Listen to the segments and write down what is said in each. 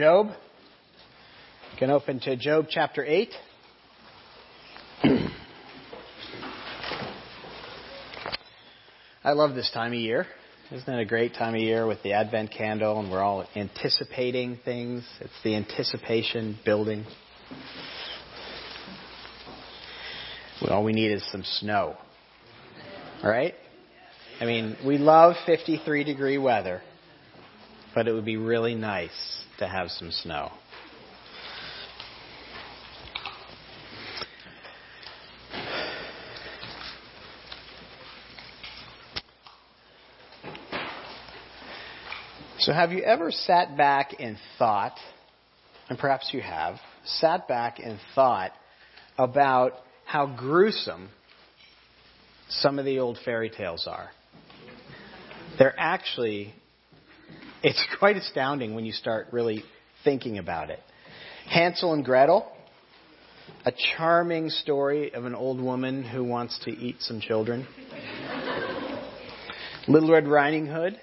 Job. You can open to Job chapter 8. I love this time of year. Isn't it a great time of year with the Advent candle and we're all anticipating things? It's the anticipation building. All we need is some snow. Right? I mean, we love 53 degree weather, but it would be really nice to have some snow. So, have you ever sat back and thought, and perhaps you have, sat back and thought about how gruesome some of the old fairy tales are? They're actually it's quite astounding when you start really thinking about it. Hansel and Gretel, a charming story of an old woman who wants to eat some children. Little Red Riding Hood,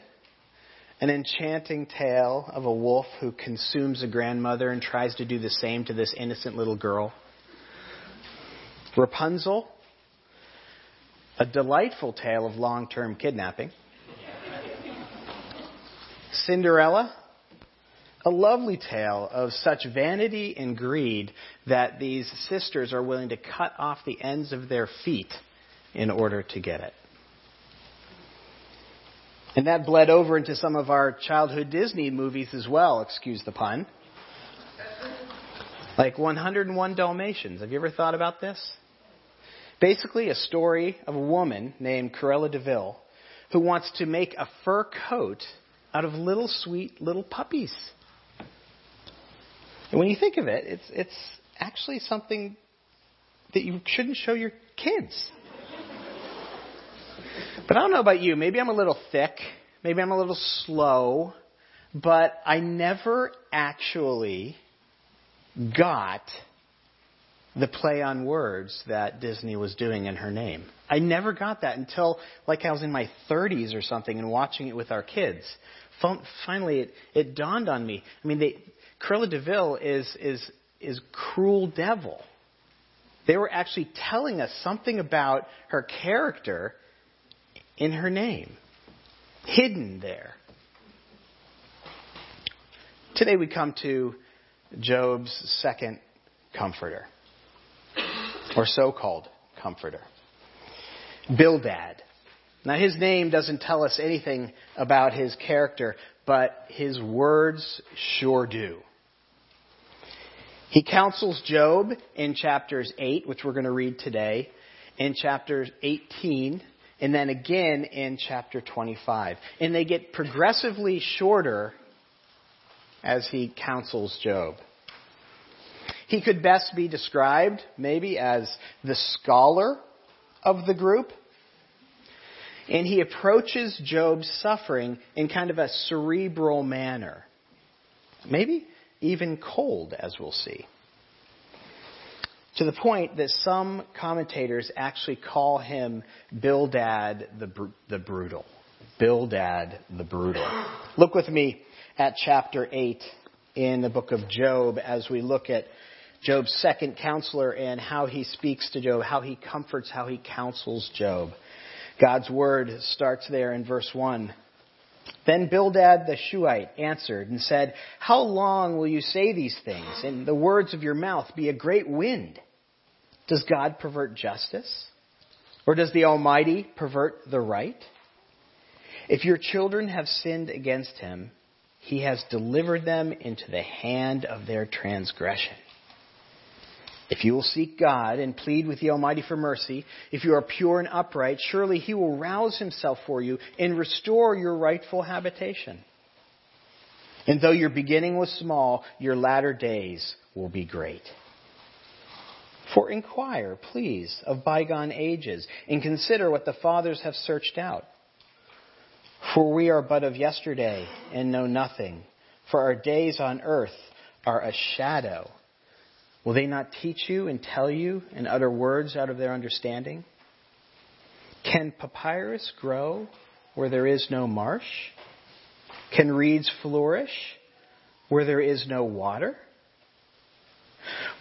an enchanting tale of a wolf who consumes a grandmother and tries to do the same to this innocent little girl. Rapunzel, a delightful tale of long term kidnapping. Cinderella, a lovely tale of such vanity and greed that these sisters are willing to cut off the ends of their feet in order to get it. And that bled over into some of our childhood Disney movies as well, excuse the pun. Like 101 Dalmatians. Have you ever thought about this? Basically, a story of a woman named Cruella de Vil who wants to make a fur coat out of little sweet little puppies. And when you think of it, it's, it's actually something that you shouldn't show your kids. But I don't know about you. Maybe I'm a little thick. Maybe I'm a little slow. But I never actually got the play on words that Disney was doing in her name. I never got that until like I was in my 30s or something and watching it with our kids finally it, it dawned on me. I mean, they, Cruella de Vil is, is, is cruel devil. They were actually telling us something about her character in her name, hidden there. Today we come to Job's second comforter, or so called comforter, Bildad. Now, his name doesn't tell us anything about his character, but his words sure do. He counsels Job in chapters 8, which we're going to read today, in chapters 18, and then again in chapter 25. And they get progressively shorter as he counsels Job. He could best be described, maybe, as the scholar of the group and he approaches Job's suffering in kind of a cerebral manner. Maybe even cold, as we'll see. To the point that some commentators actually call him Bildad the, br- the Brutal. Bildad the Brutal. Look with me at chapter 8 in the book of Job as we look at Job's second counselor and how he speaks to Job, how he comforts, how he counsels Job. God's word starts there in verse 1. Then Bildad the Shuhite answered and said, How long will you say these things, and the words of your mouth be a great wind? Does God pervert justice? Or does the Almighty pervert the right? If your children have sinned against him, he has delivered them into the hand of their transgression. If you will seek God and plead with the Almighty for mercy, if you are pure and upright, surely He will rouse Himself for you and restore your rightful habitation. And though your beginning was small, your latter days will be great. For inquire, please, of bygone ages, and consider what the fathers have searched out. For we are but of yesterday and know nothing, for our days on earth are a shadow Will they not teach you and tell you and utter words out of their understanding? Can papyrus grow where there is no marsh? Can reeds flourish where there is no water?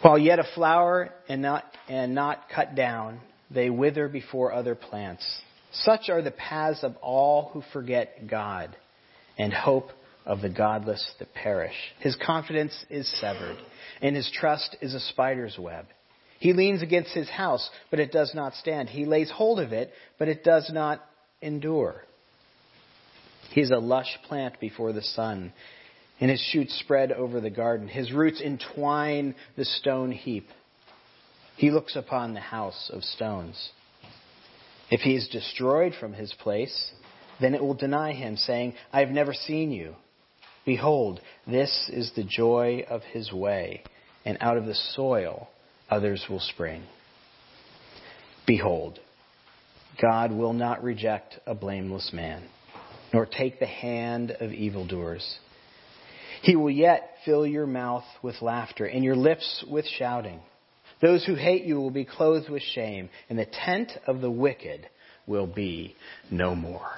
While yet a flower and not, and not cut down, they wither before other plants. Such are the paths of all who forget God and hope of the godless that perish. His confidence is severed, and his trust is a spider's web. He leans against his house, but it does not stand. He lays hold of it, but it does not endure. He is a lush plant before the sun, and his shoots spread over the garden. His roots entwine the stone heap. He looks upon the house of stones. If he is destroyed from his place, then it will deny him, saying, I have never seen you. Behold, this is the joy of his way, and out of the soil others will spring. Behold, God will not reject a blameless man, nor take the hand of evildoers. He will yet fill your mouth with laughter, and your lips with shouting. Those who hate you will be clothed with shame, and the tent of the wicked will be no more.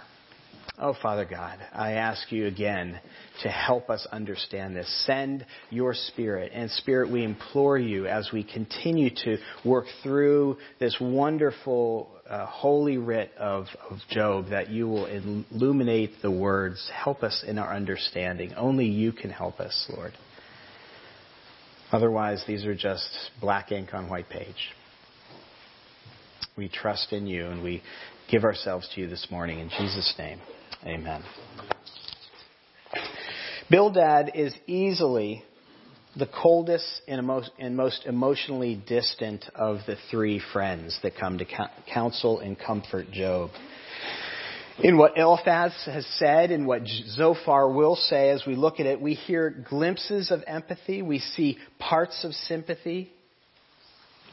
Oh, Father God, I ask you again to help us understand this. Send your Spirit. And Spirit, we implore you as we continue to work through this wonderful uh, holy writ of, of Job that you will illuminate the words. Help us in our understanding. Only you can help us, Lord. Otherwise, these are just black ink on white page. We trust in you and we give ourselves to you this morning. In Jesus' name, amen. Bildad is easily the coldest and most, and most emotionally distant of the three friends that come to counsel and comfort Job in what Eliphaz has said and what Zophar will say as we look at it, we hear glimpses of empathy. We see parts of sympathy,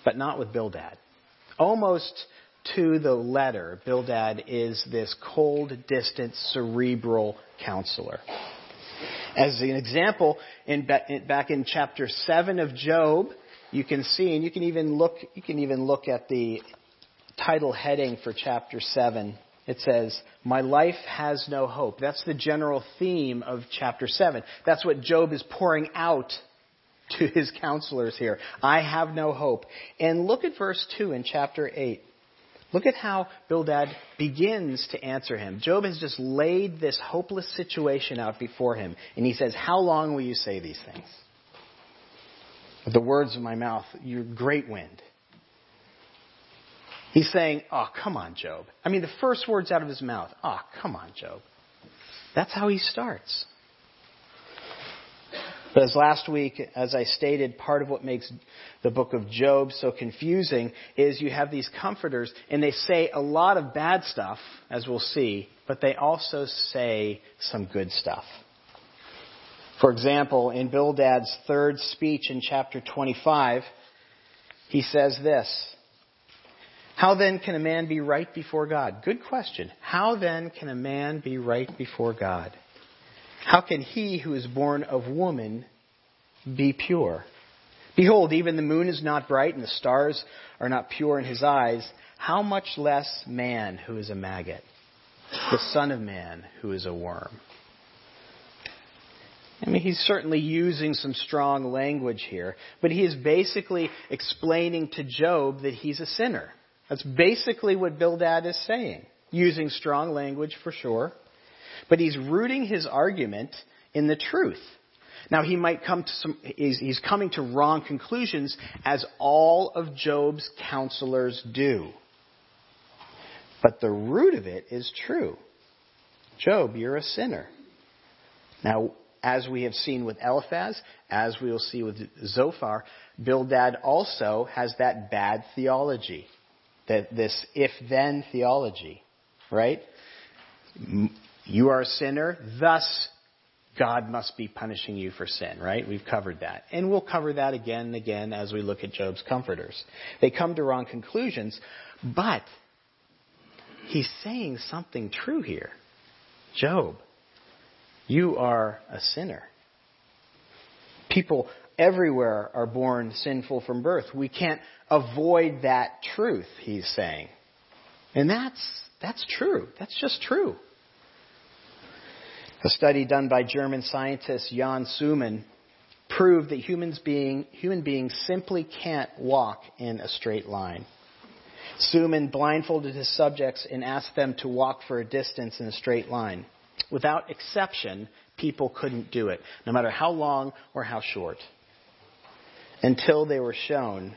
but not with Bildad. Almost to the letter, Bildad is this cold, distant, cerebral counselor. As an example, in, back in chapter 7 of Job, you can see, and you can even look, you can even look at the title heading for chapter 7 it says, My life has no hope. That's the general theme of chapter 7. That's what Job is pouring out to his counselors here. I have no hope. And look at verse 2 in chapter 8. Look at how Bildad begins to answer him. Job has just laid this hopeless situation out before him, and he says, How long will you say these things? The words of my mouth, your great wind. He's saying, Oh, come on, Job. I mean, the first words out of his mouth, Oh, come on, Job. That's how he starts. But as last week, as I stated, part of what makes the book of Job so confusing is you have these comforters, and they say a lot of bad stuff, as we'll see, but they also say some good stuff. For example, in Bildad's third speech in chapter 25, he says this how then can a man be right before God? Good question. How then can a man be right before God? How can he who is born of woman be pure? Behold, even the moon is not bright and the stars are not pure in his eyes. How much less man who is a maggot, the son of man who is a worm? I mean, he's certainly using some strong language here, but he is basically explaining to Job that he's a sinner. That's basically what Bildad is saying, using strong language for sure. But he's rooting his argument in the truth. Now he might come to some, he's, coming to wrong conclusions as all of Job's counselors do. But the root of it is true. Job, you're a sinner. Now, as we have seen with Eliphaz, as we will see with Zophar, Bildad also has that bad theology that this if then theology, right? You are a sinner, thus God must be punishing you for sin, right? We've covered that. And we'll cover that again and again as we look at Job's comforters. They come to wrong conclusions, but he's saying something true here. Job, you are a sinner. People everywhere are born sinful from birth. We can't avoid that truth, he's saying. And that's, that's true. That's just true. A study done by German scientist Jan Souman proved that humans being, human beings simply can't walk in a straight line. Souman blindfolded his subjects and asked them to walk for a distance in a straight line. Without exception, people couldn't do it, no matter how long or how short, until they were shown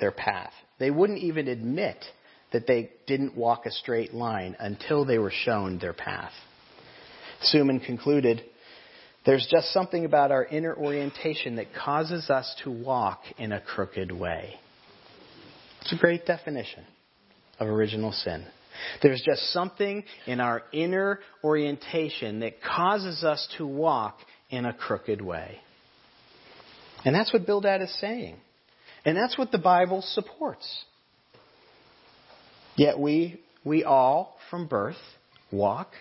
their path. They wouldn't even admit that they didn't walk a straight line until they were shown their path. Souman concluded, there's just something about our inner orientation that causes us to walk in a crooked way. It's a great definition of original sin. There's just something in our inner orientation that causes us to walk in a crooked way. And that's what Bildad is saying. And that's what the Bible supports. Yet we, we all, from birth, walk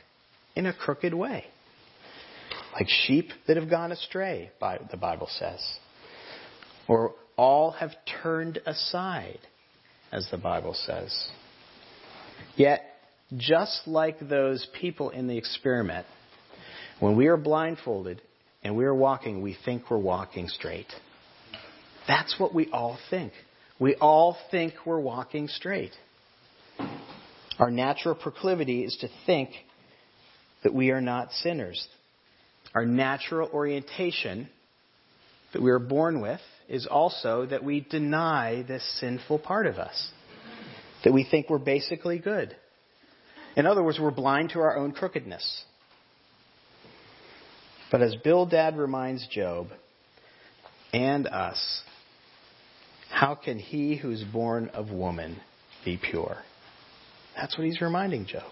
in a crooked way. Like sheep that have gone astray, the Bible says. Or all have turned aside, as the Bible says. Yet, just like those people in the experiment, when we are blindfolded and we are walking, we think we're walking straight. That's what we all think. We all think we're walking straight. Our natural proclivity is to think that we are not sinners. Our natural orientation that we are born with is also that we deny this sinful part of us. That we think we're basically good. In other words, we're blind to our own crookedness. But as Bildad reminds Job and us, how can he who's born of woman be pure? That's what he's reminding Job.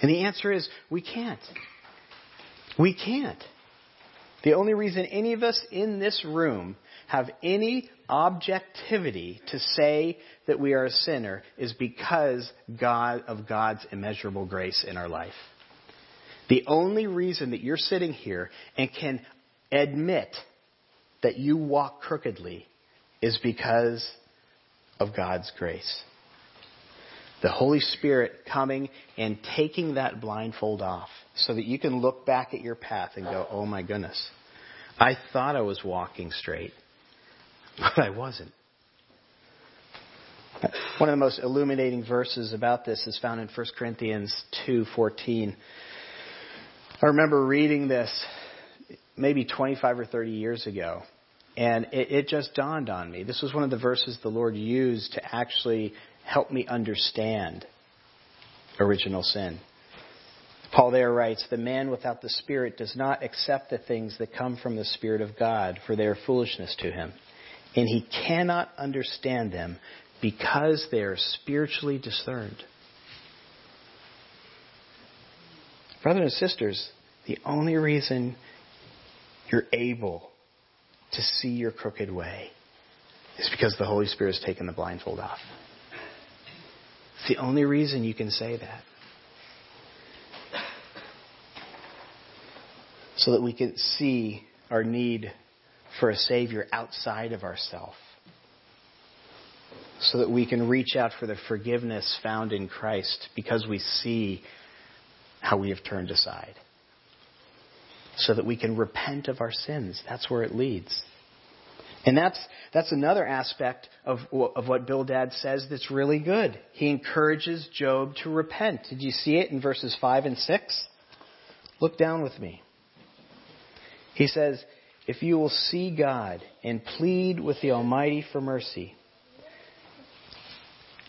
And the answer is we can't. We can't. The only reason any of us in this room have any objectivity to say that we are a sinner is because God of God's immeasurable grace in our life. The only reason that you're sitting here and can admit that you walk crookedly is because of God's grace. The Holy Spirit coming and taking that blindfold off so that you can look back at your path and go, oh my goodness, I thought I was walking straight, but I wasn't. One of the most illuminating verses about this is found in 1 Corinthians 2:14. I remember reading this maybe 25 or 30 years ago, and it, it just dawned on me. This was one of the verses the Lord used to actually help me understand original sin. Paul there writes, The man without the Spirit does not accept the things that come from the Spirit of God, for they are foolishness to him. And he cannot understand them because they are spiritually discerned. Brothers and sisters, the only reason you're able to see your crooked way is because the Holy Spirit has taken the blindfold off. The only reason you can say that. So that we can see our need for a Savior outside of ourselves. So that we can reach out for the forgiveness found in Christ because we see how we have turned aside. So that we can repent of our sins. That's where it leads. And that's, that's another aspect of, of what Bildad says that's really good. He encourages Job to repent. Did you see it in verses 5 and 6? Look down with me. He says, If you will see God and plead with the Almighty for mercy,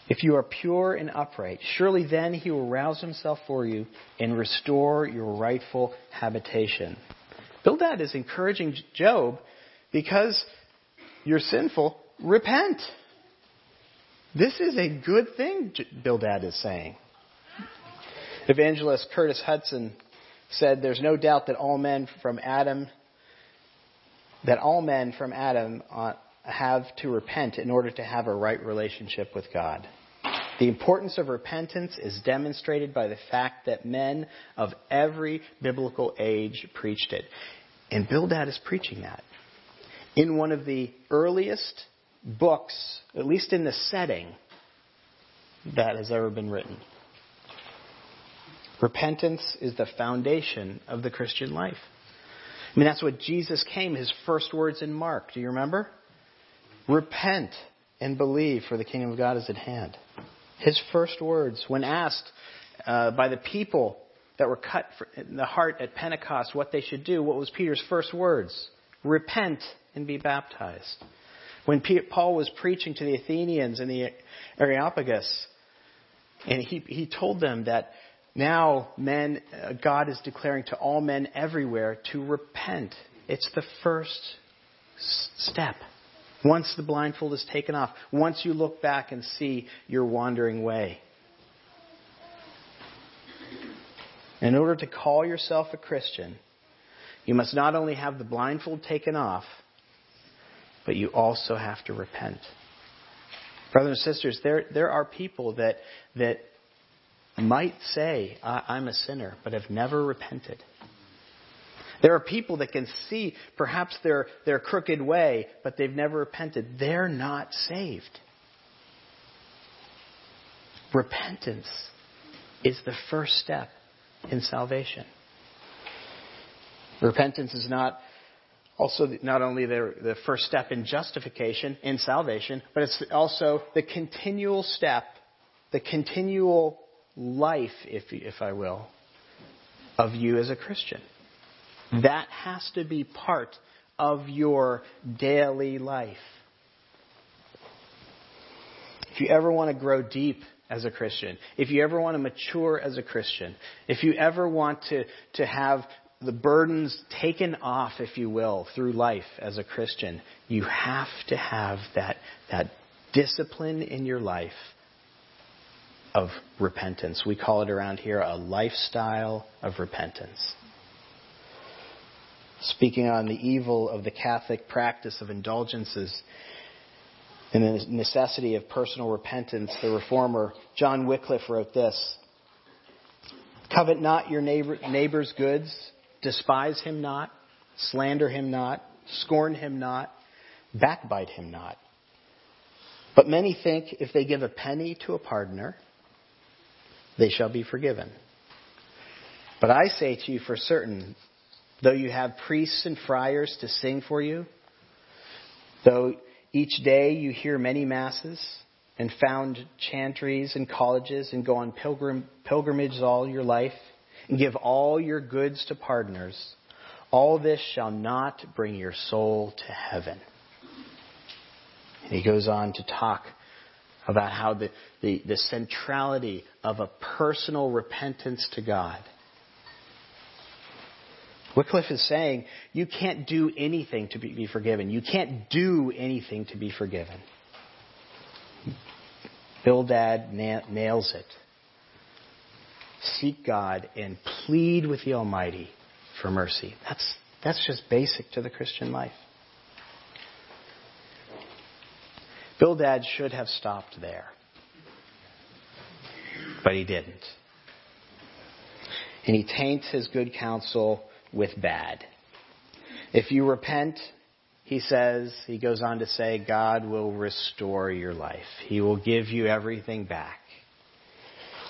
if you are pure and upright, surely then he will rouse himself for you and restore your rightful habitation. Bildad is encouraging Job because you're sinful, repent. This is a good thing, Bildad is saying. Evangelist Curtis Hutson said, There's no doubt that all men from Adam, that all men from Adam uh, have to repent in order to have a right relationship with God. The importance of repentance is demonstrated by the fact that men of every biblical age preached it. And Bildad is preaching that in one of the earliest books, at least in the setting, that has ever been written. Repentance is the foundation of the Christian life. I mean, that's what Jesus came, his first words in Mark. Do you remember? Repent and believe, for the kingdom of God is at hand. His first words, when asked uh, by the people that were cut in the heart at Pentecost what they should do, what was Peter's first words? Repent and be baptized. When Paul was preaching to the Athenians in the Areopagus, and he, he told them that now men, uh, God is declaring to all men everywhere to repent. It's the first step. Once the blindfold is taken off, once you look back and see your wandering way. In order to call yourself a Christian, you must not only have the blindfold taken off, but you also have to repent. Brothers and sisters, there, there are people that, that might say, I'm a sinner, but have never repented. There are people that can see perhaps their, their crooked way, but they've never repented. They're not saved. Repentance is the first step in salvation. Repentance is not also not only the, the first step in justification, in salvation, but it's also the continual step, the continual life, if, if I will, of you as a Christian. That has to be part of your daily life. If you ever want to grow deep as a Christian, if you ever want to mature as a Christian, if you ever want to, to have the burdens taken off, if you will, through life as a Christian, you have to have that, that discipline in your life of repentance. We call it around here a lifestyle of repentance. Speaking on the evil of the Catholic practice of indulgences and the necessity of personal repentance, the reformer John Wycliffe wrote this Covet not your neighbor, neighbor's goods, despise him not, slander him not, scorn him not, backbite him not. But many think if they give a penny to a pardoner, they shall be forgiven. But I say to you for certain, though you have priests and friars to sing for you, though each day you hear many masses and found chantries and colleges and go on pilgrim, pilgrimages all your life give all your goods to pardoners, all this shall not bring your soul to heaven. And he goes on to talk about how the, the, the centrality of a personal repentance to God. Wycliffe is saying you can't do anything to be, be forgiven. You can't do anything to be forgiven. Bildad na- nails it. Seek God and plead with the Almighty for mercy. That's, that's just basic to the Christian life. Bildad should have stopped there. But he didn't. And he taints his good counsel with bad. If you repent, he says, he goes on to say, God will restore your life. He will give you everything back.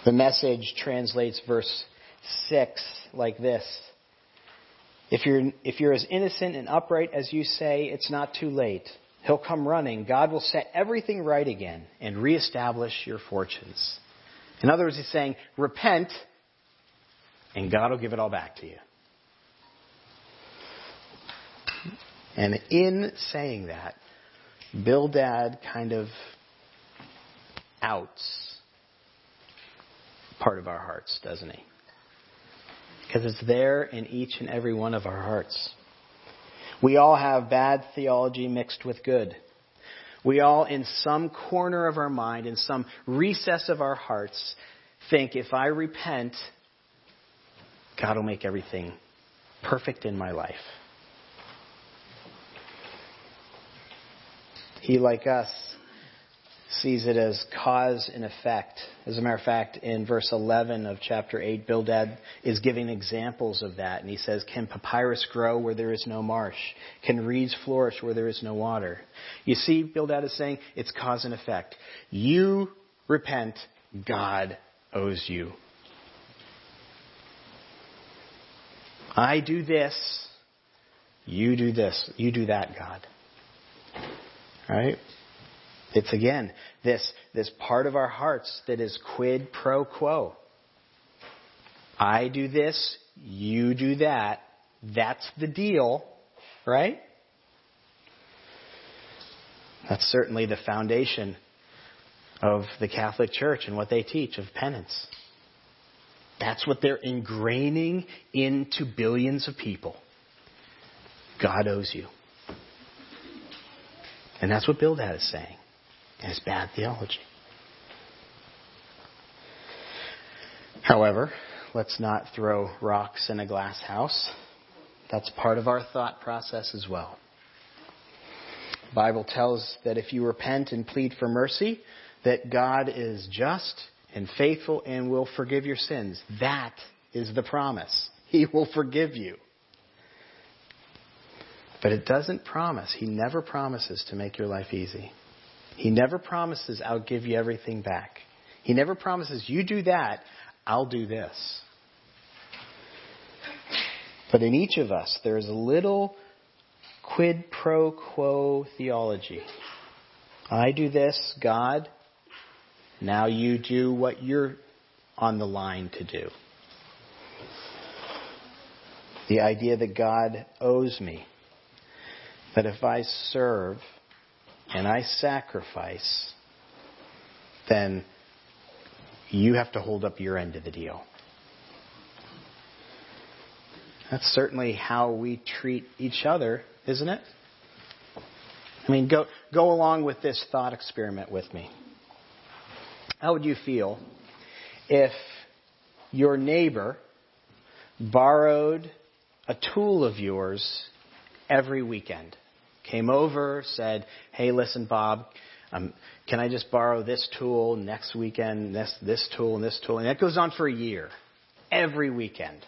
The message translates verse 6 like this. If you're, if you're as innocent and upright as you say, it's not too late. He'll come running. God will set everything right again and reestablish your fortunes. In other words, he's saying, repent, and God will give it all back to you. And in saying that, Bildad kind of outs part of our hearts, doesn't he? Because it's there in each and every one of our hearts. We all have bad theology mixed with good. We all, in some corner of our mind, in some recess of our hearts, think if I repent, God will make everything perfect in my life. He, like us, sees it as cause and effect. As a matter of fact, in verse 11 of chapter 8, Bildad is giving examples of that. And he says, Can papyrus grow where there is no marsh? Can reeds flourish where there is no water? You see, Bildad is saying it's cause and effect. You repent, God owes you. I do this, you do this, you do that, God. Right? It's again this, this part of our hearts that is quid pro quo. I do this, you do that. That's the deal, right? That's certainly the foundation of the Catholic Church and what they teach of penance. That's what they're ingraining into billions of people. God owes you. And that's what Bildad is saying. And it's bad theology. However, let's not throw rocks in a glass house. That's part of our thought process as well. The Bible tells that if you repent and plead for mercy, that God is just and faithful and will forgive your sins. That is the promise. He will forgive you. But it doesn't promise, He never promises to make your life easy. He never promises, I'll give you everything back. He never promises, you do that, I'll do this. But in each of us, there is a little quid pro quo theology. I do this, God, now you do what you're on the line to do. The idea that God owes me. That if I serve and I sacrifice, then you have to hold up your end of the deal. That's certainly how we treat each other, isn't it? I mean, go, go along with this thought experiment with me. How would you feel if your neighbor borrowed a tool of yours every weekend? Came over, said, Hey, listen, Bob, um, can I just borrow this tool next weekend, this, this tool, and this tool? And that goes on for a year. Every weekend.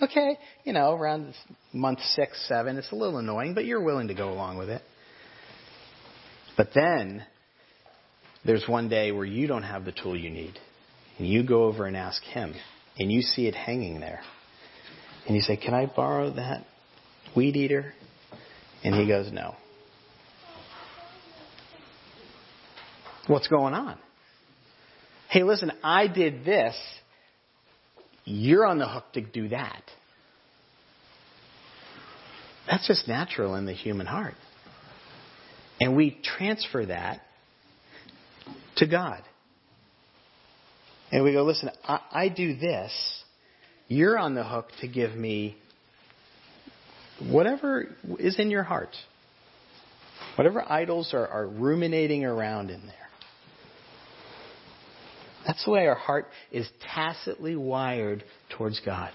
Okay, you know, around month six, seven, it's a little annoying, but you're willing to go along with it. But then there's one day where you don't have the tool you need. And you go over and ask him. And you see it hanging there. And you say, Can I borrow that weed eater? And he goes, No. What's going on? Hey, listen, I did this. You're on the hook to do that. That's just natural in the human heart. And we transfer that to God. And we go, listen, I, I do this. You're on the hook to give me whatever is in your heart. Whatever idols are, are ruminating around in there. That's the way our heart is tacitly wired towards God.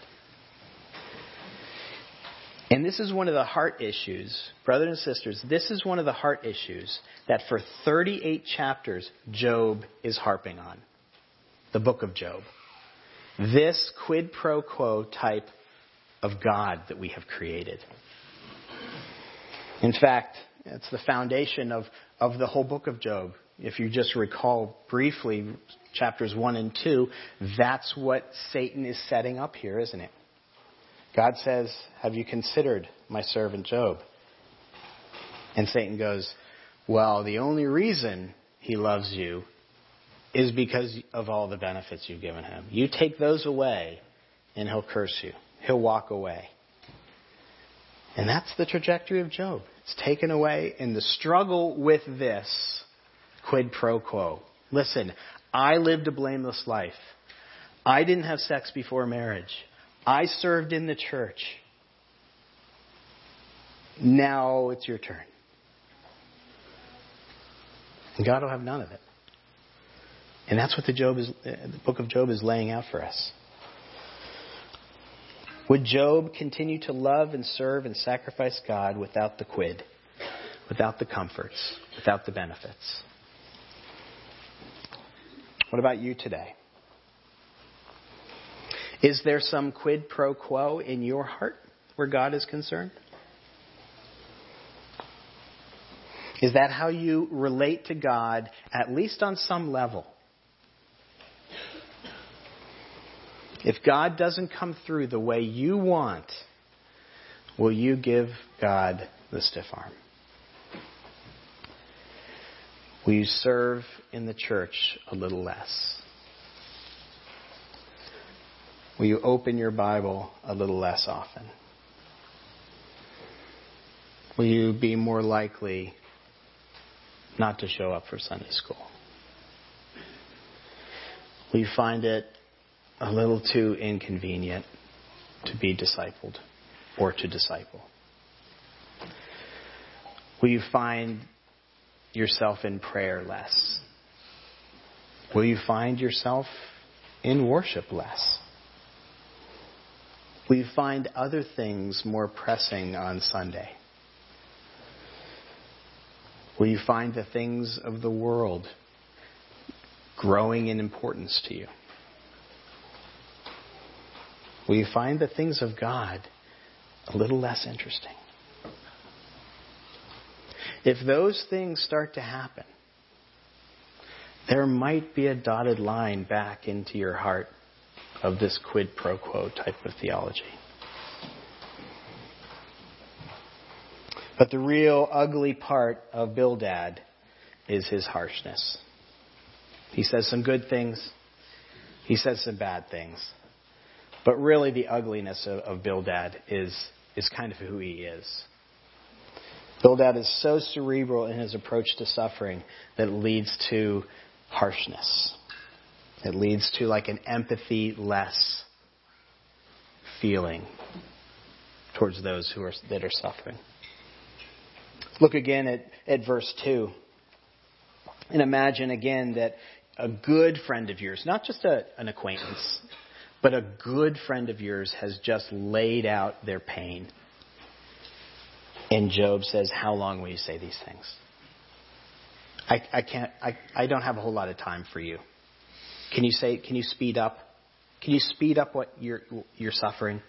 And this is one of the heart issues, brothers and sisters, this is one of the heart issues that for 38 chapters Job is harping on. The book of Job. This quid pro quo type of God that we have created. In fact, it's the foundation of, of the whole book of Job. If you just recall briefly chapters 1 and 2, that's what Satan is setting up here, isn't it? God says, Have you considered my servant Job? And Satan goes, Well, the only reason he loves you is because of all the benefits you've given him. You take those away, and he'll curse you. He'll walk away. And that's the trajectory of Job. It's taken away in the struggle with this quid pro quo. Listen, I lived a blameless life. I didn't have sex before marriage. I served in the church. Now it's your turn. And God will have none of it. And that's what the, Job is, uh, the book of Job is laying out for us. Would Job continue to love and serve and sacrifice God without the quid, without the comforts, without the benefits? What about you today? Is there some quid pro quo in your heart where God is concerned? Is that how you relate to God, at least on some level? If God doesn't come through the way you want, will you give God the stiff arm? Will you serve in the church a little less? Will you open your Bible a little less often? Will you be more likely not to show up for Sunday school? Will you find it a little too inconvenient to be discipled or to disciple? Will you find yourself in prayer less? Will you find yourself in worship less? Will you find other things more pressing on Sunday? Will you find the things of the world growing in importance to you? You find the things of God a little less interesting? If those things start to happen, there might be a dotted line back into your heart of this quid pro quo type of theology. But the real ugly part of Bildad is his harshness. He says some good things, he says some bad things. But really, the ugliness of, of Bildad is, is kind of who he is. Bildad is so cerebral in his approach to suffering that it leads to harshness. It leads to like an empathy less feeling towards those who are, that are suffering. Look again at, at verse 2. And imagine again that a good friend of yours, not just a, an acquaintance, but a good friend of yours has just laid out their pain. And Job says, How long will you say these things? I, I can't, I, I don't have a whole lot of time for you. Can you say, can you speed up? Can you speed up what you're, you're suffering?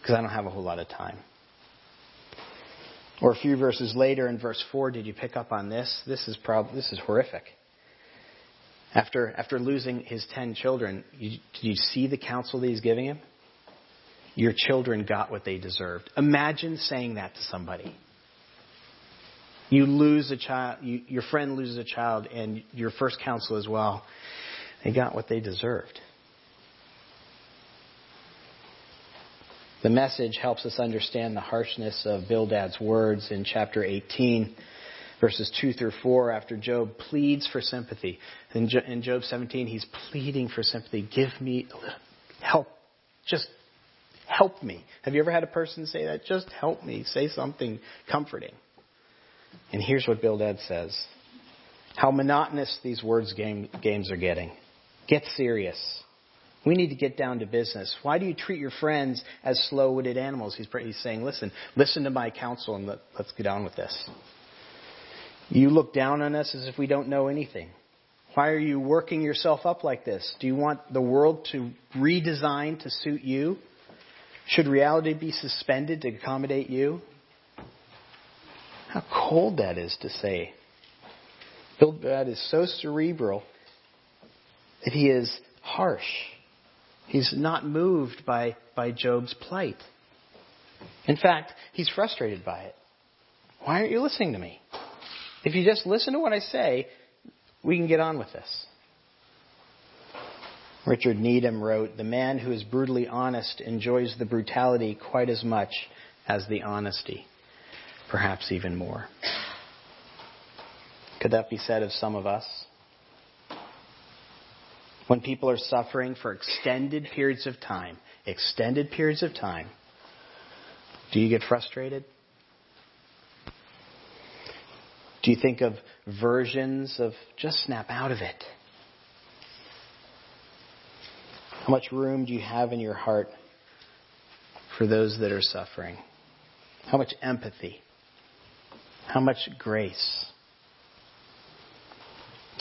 Because I don't have a whole lot of time. Or a few verses later in verse 4, did you pick up on this? This is prob- this is horrific. After, after losing his ten children, you, did you see the counsel that he's giving him? Your children got what they deserved. Imagine saying that to somebody. You lose a child, you, your friend loses a child, and your first counsel as well. They got what they deserved. The message helps us understand the harshness of Bildad's words in chapter 18, verses 2 through 4, after Job pleads for sympathy. In, Job 17, he's pleading for sympathy. Give me help. Just help me. Have you ever had a person say that? Just help me. Say something comforting. And here's what Bildad says How monotonous these words game, games are getting. Get serious. We need to get down to business. Why do you treat your friends as slow witted animals? He's, he's saying, listen, listen to my counsel and let, let's get on with this. You look down on us as if we don't know anything. Why are you working yourself up like this? Do you want the world to redesign to suit you? Should reality be suspended to accommodate you? How cold that is to say. Bildad is so cerebral that he is harsh. He's not moved by, by Job's plight. In fact, he's frustrated by it. Why aren't you listening to me? If you just listen to what I say, we can get on with this. Richard Needham wrote The man who is brutally honest enjoys the brutality quite as much as the honesty, perhaps even more. Could that be said of some of us? when people are suffering for extended periods of time, extended periods of time, do you get frustrated? Do you think of versions of just snap out of it? How much room do you have in your heart for those that are suffering? How much empathy? How much grace?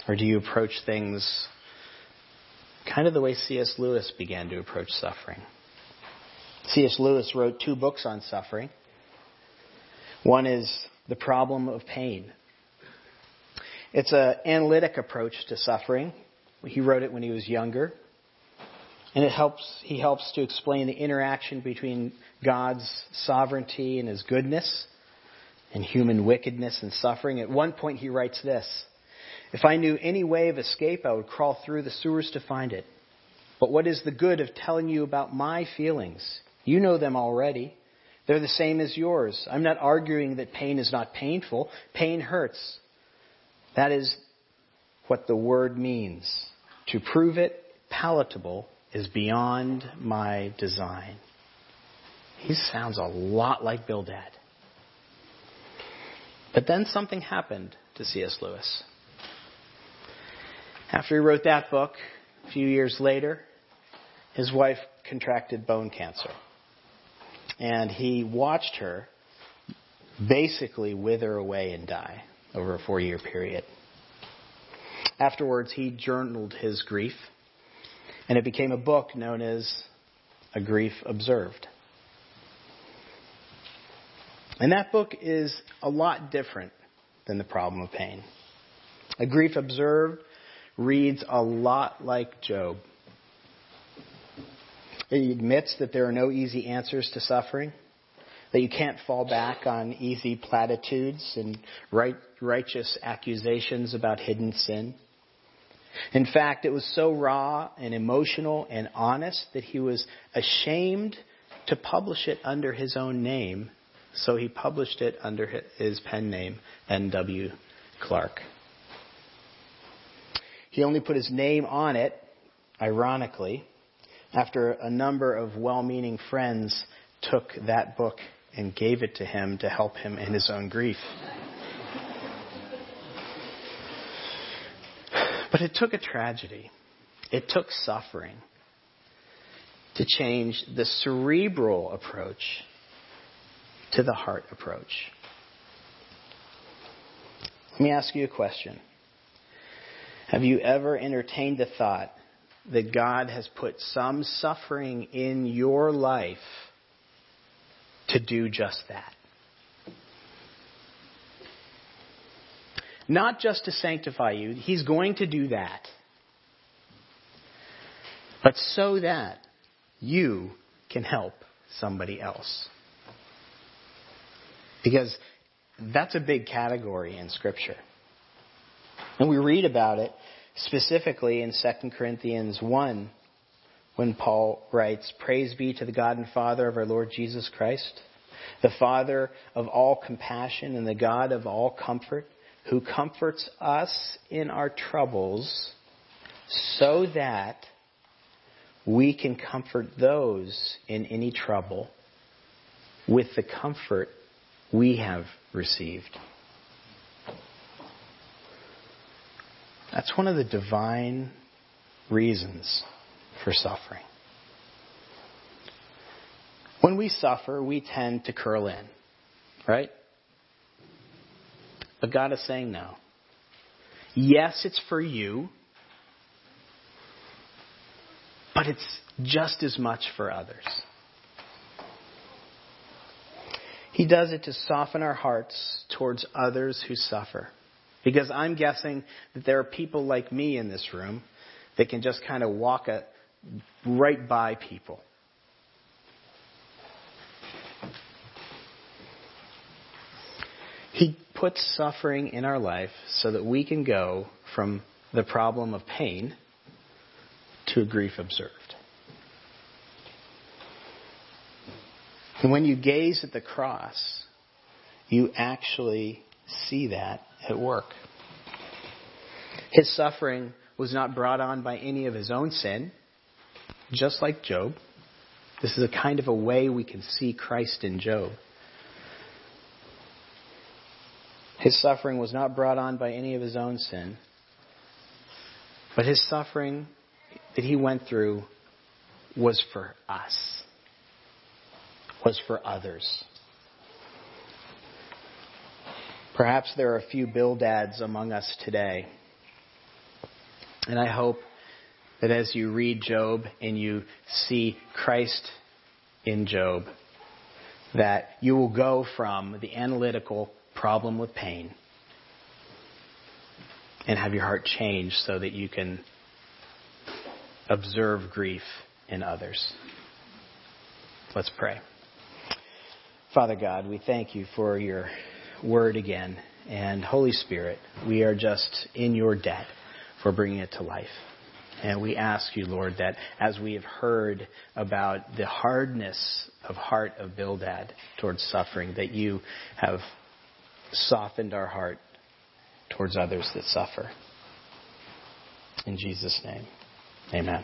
Or do you approach things kind of the way C.S. Lewis began to approach suffering. C.S. Lewis wrote two books on suffering. One is The Problem of Pain. It's an analytic approach to suffering. He wrote it when he was younger. And it helps, he helps to explain the interaction between God's sovereignty and his goodness and human wickedness and suffering. At one point, he writes this If I knew any way of escape, I would crawl through the sewers to find it. But what is the good of telling you about my feelings? You know them already. They're the same as yours. I'm not arguing that pain is not painful. Pain hurts. That is what the word means. To prove it palatable is beyond my design. He sounds a lot like Bildad. But then something happened to C.S. Lewis. After he wrote that book, a few years later, his wife contracted bone cancer and he watched her basically wither away and die over a four year period. Afterwards, he journaled his grief, and it became a book known as A Grief Observed. And that book is a lot different than The Problem of Pain. A Grief Observed reads a lot like Job. It admits that there are no easy answers to suffering, that you can't fall back on easy platitudes and right, righteous accusations about hidden sin. In fact, it was so raw and emotional and honest that he was ashamed to publish it under his own name, so he published it under his pen name, N.W. Clerk. He only put his name on it, ironically, after a number of well meaning friends took that book and gave it to him to help him in his own grief. But it took a tragedy, it took suffering to change the cerebral approach to the heart approach. Let me ask you a question. Have you ever entertained the thought that God has put some suffering in your life to do just that. Not just to sanctify you, He's going to do that. But so that you can help somebody else. Because that's a big category in Scripture. And we read about it specifically in 2 Corinthians 1 when Paul writes, Praise be to the God and Father of our Lord Jesus Christ, the Father of all compassion and the God of all comfort, who comforts us in our troubles so that we can comfort those in any trouble with the comfort we have received. That's one of the divine reasons for suffering. When we suffer, we tend to curl in, right? But God is saying no. Yes, it's for you, but it's just as much for others. He does it to soften our hearts towards others who suffer. Because I'm guessing that there are people like me in this room that can just kind of walk a, right by people. He puts suffering in our life so that we can go from the problem of pain to grief observed. And when you gaze at the cross, you actually see that at work. His suffering was not brought on by any of his own sin, just like Job. This is a kind of a way we can see Christ in Job. His suffering was not brought on by any of his own sin, but his suffering that he went through was for us, was for others. Perhaps there are a few Bildads among us today. And I hope that as you read Job and you see Christ in Job, that you will go from the analytical problem with pain and have your heart changed so that you can observe grief in others. Let's pray. Father God, we thank you for your word again. And Holy Spirit, we are just in your debt for bringing it to life. And we ask you, Lord, that as we have heard about the hardness of heart of Bildad towards suffering, that you have softened our heart towards others that suffer. In Jesus' name, amen.